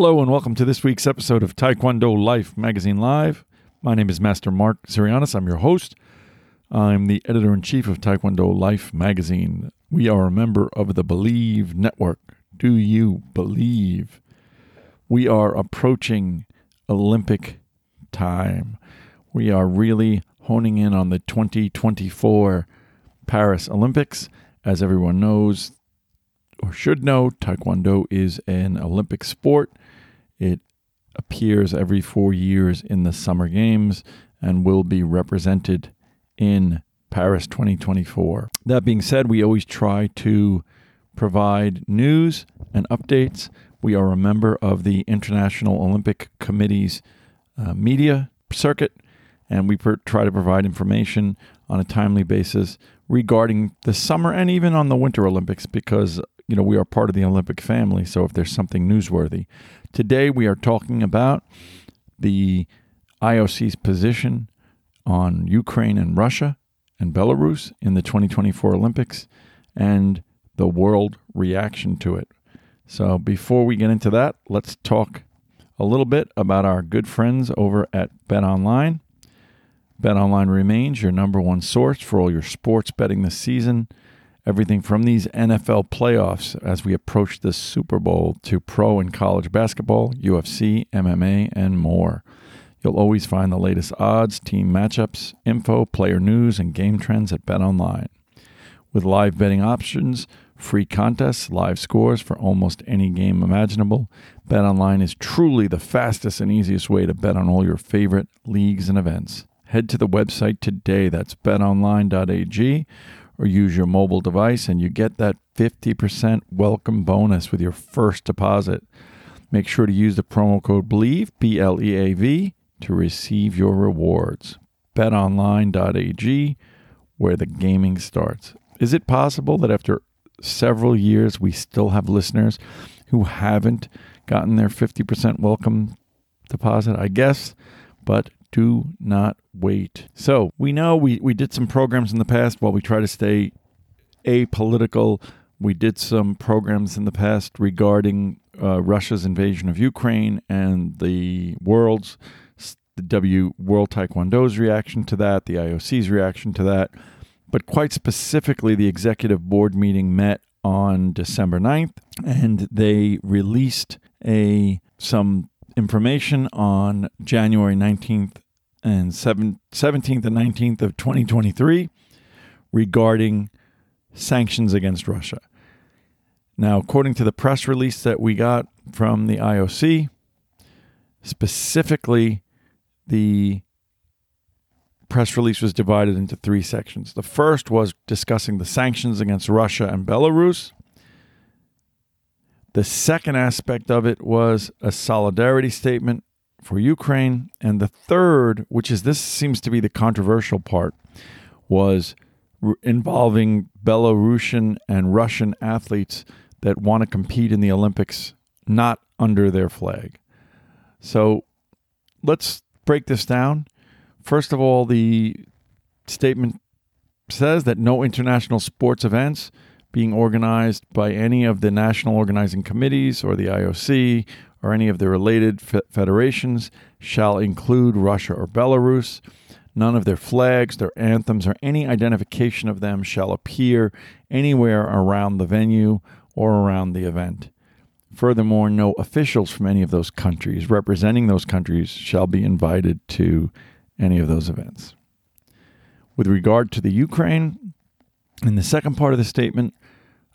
Hello, and welcome to this week's episode of Taekwondo Life Magazine Live. My name is Master Mark Sirianis. I'm your host. I'm the editor in chief of Taekwondo Life Magazine. We are a member of the Bleav Network. Do you believe? We are approaching Olympic time. We are really honing in on the 2024 Paris Olympics. As everyone knows or should know, Taekwondo is an Olympic sport. It appears every four years in the Summer Games and will be represented in Paris 2024. That being said, we always try to provide news and updates. We are a member of the International Olympic Committee's uh, media circuit, and we per- try to provide information on a timely basis regarding the summer and even on the Winter Olympics because you know we are part of the Olympic family. So if there's something newsworthy, today we are talking about the IOC's position on Ukraine and Russia and Belarus in the 2024 Olympics and the world reaction to it. So before we get into that, let's talk a little bit about our good friends over at Bet Online. Bet Online remains your number one source for all your sports betting this season. Everything from these NFL playoffs as we approach the Super Bowl to pro and college basketball, UFC, MMA, and more. You'll always find the latest odds, team matchups, info, player news, and game trends at Bet Online. With live betting options, free contests, live scores for almost any game imaginable, BetOnline is truly the fastest and easiest way to bet on all your favorite leagues and events. Head to the website today, that's betonline.ag, or use your mobile device and you get that 50% welcome bonus with your first deposit. Make sure to use the promo code BLEAV, B L E A V, to receive your rewards. BetOnline.ag, where the gaming starts. Is it possible that after several years we still have listeners who haven't gotten their 50% welcome deposit? I guess, but do not wait. So we know we, we did some programs in the past while we try to stay apolitical. We did some programs in the past regarding uh, Russia's invasion of Ukraine and the world's the W World Taekwondo's reaction to that, the IOC's reaction to that. But quite specifically, the executive board meeting met on December 9th and they released a some information on January 19th and 7, 17th and 19th of 2023 regarding sanctions against Russia. Now, according to the press release that we got from the IOC, specifically the press release was divided into three sections. The first was discussing the sanctions against Russia and Belarus. The second aspect of it was a solidarity statement for Ukraine. And the third, which is this seems to be the controversial part, was involving Belarusian and Russian athletes that want to compete in the Olympics not under their flag. So let's break this down. First of all, the statement says that no international sports events being organized by any of the national organizing committees or the IOC or any of the related federations shall include Russia or Belarus. None of their flags, their anthems, or any identification of them shall appear anywhere around the venue or around the event. Furthermore, no officials from any of those countries representing those countries shall be invited to any of those events. With regard to the Ukraine, in the second part of the statement,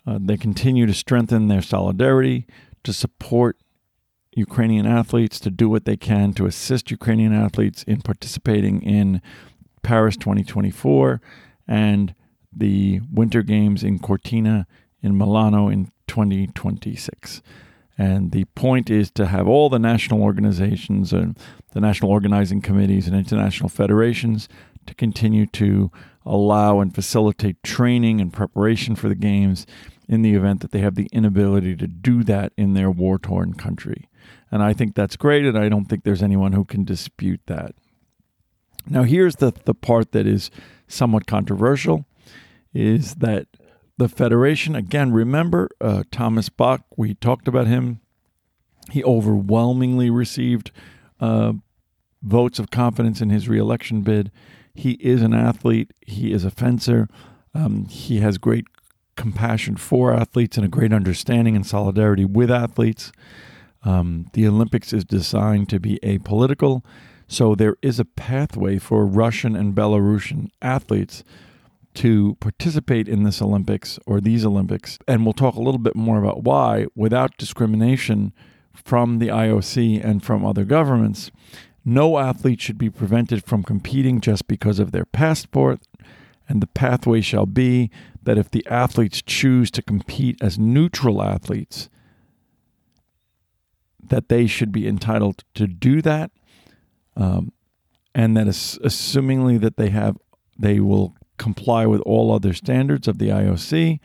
uh, they continue to strengthen their solidarity to support Ukrainian athletes to do what they can to assist Ukrainian athletes in participating in Paris 2024 and the Winter Games in Cortina in Milano in 2026. And the point is to have all the national organizations and the national organizing committees and international federations to continue to allow and facilitate training and preparation for the games in the event that they have the inability to do that in their war torn country. And I think that's great, and I don't think there's anyone who can dispute that. Now, here's the, the part that is somewhat controversial is that the Federation, again, remember uh, Thomas Bach, we talked about him. He overwhelmingly received uh, votes of confidence in his reelection bid. He is an athlete, he is a fencer, um, he has great compassion for athletes and a great understanding and solidarity with athletes. Um, the Olympics is designed to be apolitical, so there is a pathway for Russian and Belarusian athletes to participate in this Olympics or these Olympics. And we'll talk a little bit more about why, without discrimination from the IOC and from other governments, no athlete should be prevented from competing just because of their passport. And the pathway shall be that if the athletes choose to compete as neutral athletes, that they should be entitled to do that, um, and that assumingly that they have they will comply with all other standards of the IOC,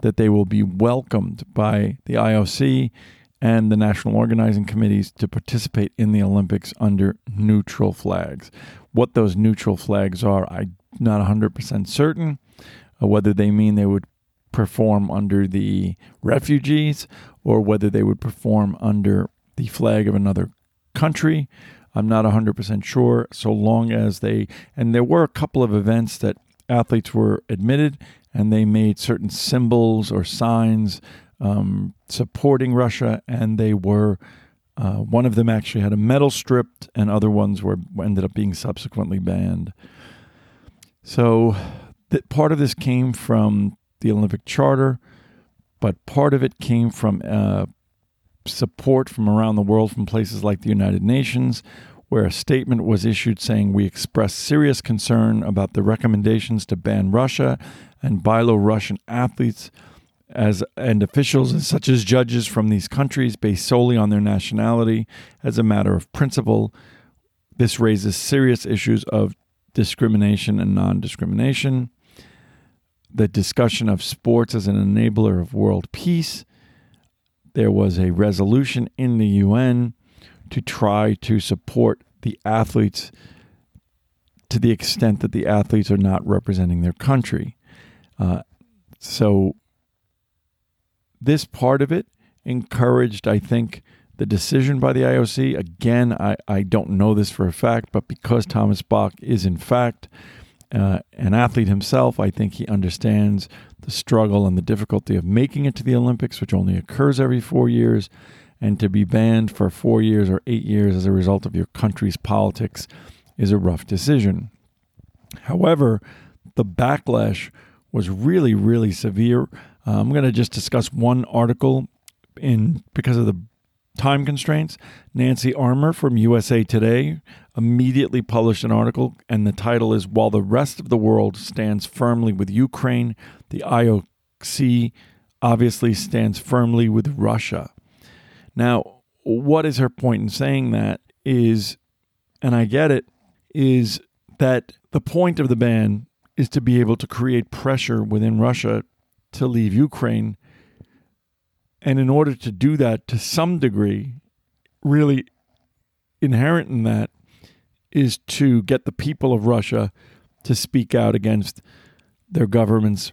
that they will be welcomed by the IOC and the national organizing committees to participate in the Olympics under neutral flags. What those neutral flags are, I'm not 100% certain. Uh, whether they mean they would perform under the refugees or whether they would perform under the flag of another country. I'm not 100% sure, so long as they, and there were a couple of events that athletes were admitted and they made certain symbols or signs um, supporting Russia, and they were. Uh, one of them actually had a medal stripped, and other ones were ended up being subsequently banned. So, that part of this came from the Olympic Charter, but part of it came from uh, support from around the world, from places like the United Nations, where a statement was issued saying we express serious concern about the recommendations to ban Russia and Belarusian athletes as and officials such as judges from these countries based solely on their nationality as a matter of principle. This raises serious issues of discrimination and non-discrimination. The discussion of sports as an enabler of world peace. There was a resolution in the UN to try to support the athletes to the extent that the athletes are not representing their country. Uh, so, this part of it encouraged, I think, the decision by the IOC. Again, I, I don't know this for a fact, but because Thomas Bach is, in fact, uh, an athlete himself, I think he understands the struggle and the difficulty of making it to the Olympics, which only occurs every four years and to be banned for four years or eight years as a result of your country's politics is a rough decision. However, the backlash was really, really severe. Uh, I'm going to just discuss one article in because of the time constraints. Nancy Armour from USA Today immediately published an article, and the title is While the Rest of the World Stands Firmly with Ukraine, the IOC obviously stands firmly with Russia. Now, what is her point in saying that is, and I get it, is that the point of the ban is to be able to create pressure within Russia to leave Ukraine. And in order to do that to some degree, really inherent in that is to get the people of Russia to speak out against their government's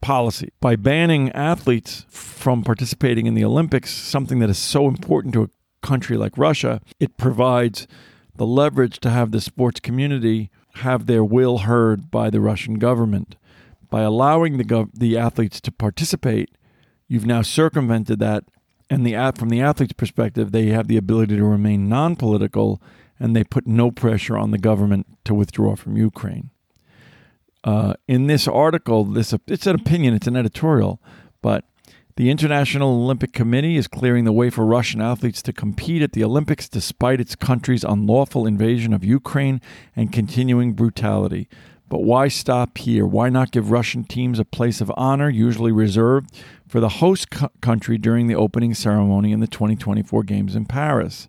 policy. By banning athletes from participating in the Olympics, something that is so important to a country like Russia, it provides the leverage to have the sports community have their will heard by the Russian government. By allowing the gov- the athletes to participate, you've now circumvented that and the from the athlete's perspective, they have the ability to remain non-political and they put no pressure on the government to withdraw from Ukraine. Uh, in this article, this it's an opinion, it's an editorial, but the International Olympic Committee is clearing the way for Russian athletes to compete at the Olympics despite its country's unlawful invasion of Ukraine and continuing brutality. But why stop here? Why not give Russian teams a place of honor, usually reserved for the host co- country during the opening ceremony in the 2024 Games in Paris?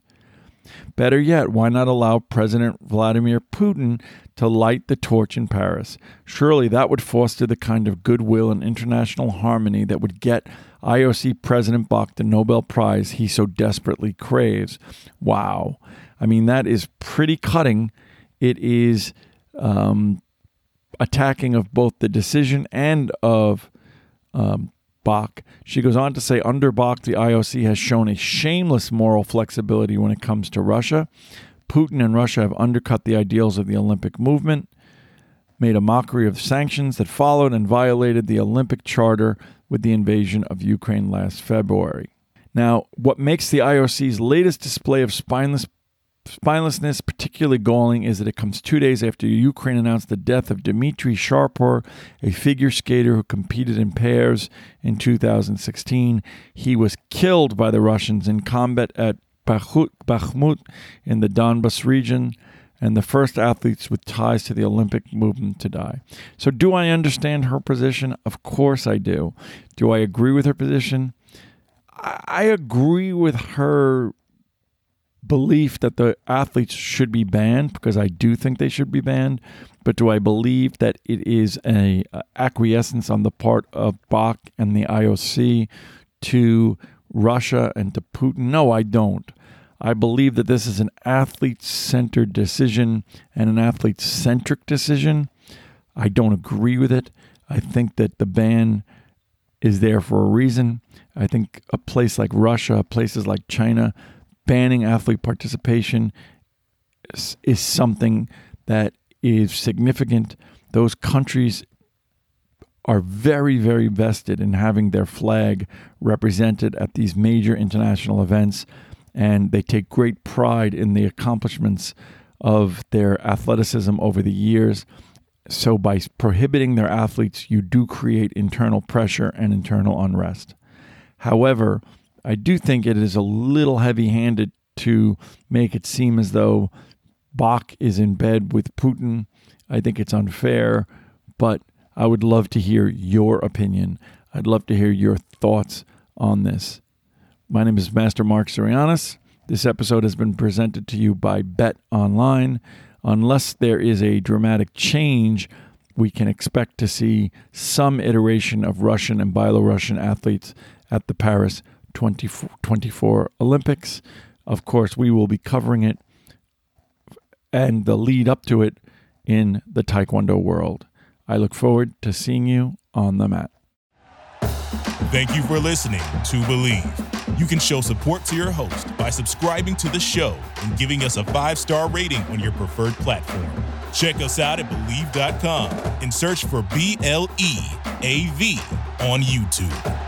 Better yet, why not allow President Vladimir Putin to light the torch in Paris? Surely that would foster the kind of goodwill and international harmony that would get IOC President Bach the Nobel Prize he so desperately craves. Wow. I mean, that is pretty cutting. It is um, attacking of both the decision and of um, Bach. She goes on to say under Bach, the IOC has shown a shameless moral flexibility when it comes to Russia. Putin and Russia have undercut the ideals of the Olympic movement, made a mockery of sanctions that followed, and violated the Olympic Charter with the invasion of Ukraine last February. Now, what makes the IOC's latest display of spineless spinelessness particularly galling is that it comes two days after Ukraine announced the death of Dmitry Sharpar, a figure skater who competed in pairs in 2016. He was killed by the Russians in combat at Bakhmut in the Donbas region and the first athletes with ties to the Olympic movement to die. So, do I understand her position? Of course I do. Do I agree with her position? I agree with her belief that the athletes should be banned because I do think they should be banned. But do I believe that it is a, acquiescence on the part of Bach and the IOC to Russia and to Putin? No, I don't. I believe that this is an athlete centered decision and an athlete centric decision. I don't agree with it. I think that the ban is there for a reason. I think a place like Russia, places like China, banning athlete participation is, is something that is significant. Those countries are very, very vested in having their flag represented at these major international events, and they take great pride in the accomplishments of their athleticism over the years. So, by prohibiting their athletes, you do create internal pressure and internal unrest. However, I do think it is a little heavy handed to make it seem as though Bach is in bed with Putin. I think it's unfair, but I would love to hear your opinion. I'd love to hear your thoughts on this. My name is Master Mark Sirianis. This episode has been presented to you by Bet Online. Unless there is a dramatic change, we can expect to see some iteration of Russian and Belarusian athletes at the Paris 2024 Olympics. Of course, we will be covering it and the lead up to it in the Taekwondo world. I look forward to seeing you on the mat. Thank you for listening to Bleav. You can show support to your host by subscribing to the show and giving us a five star rating on your preferred platform. Check us out at Bleav.com and search for B L E A V on YouTube.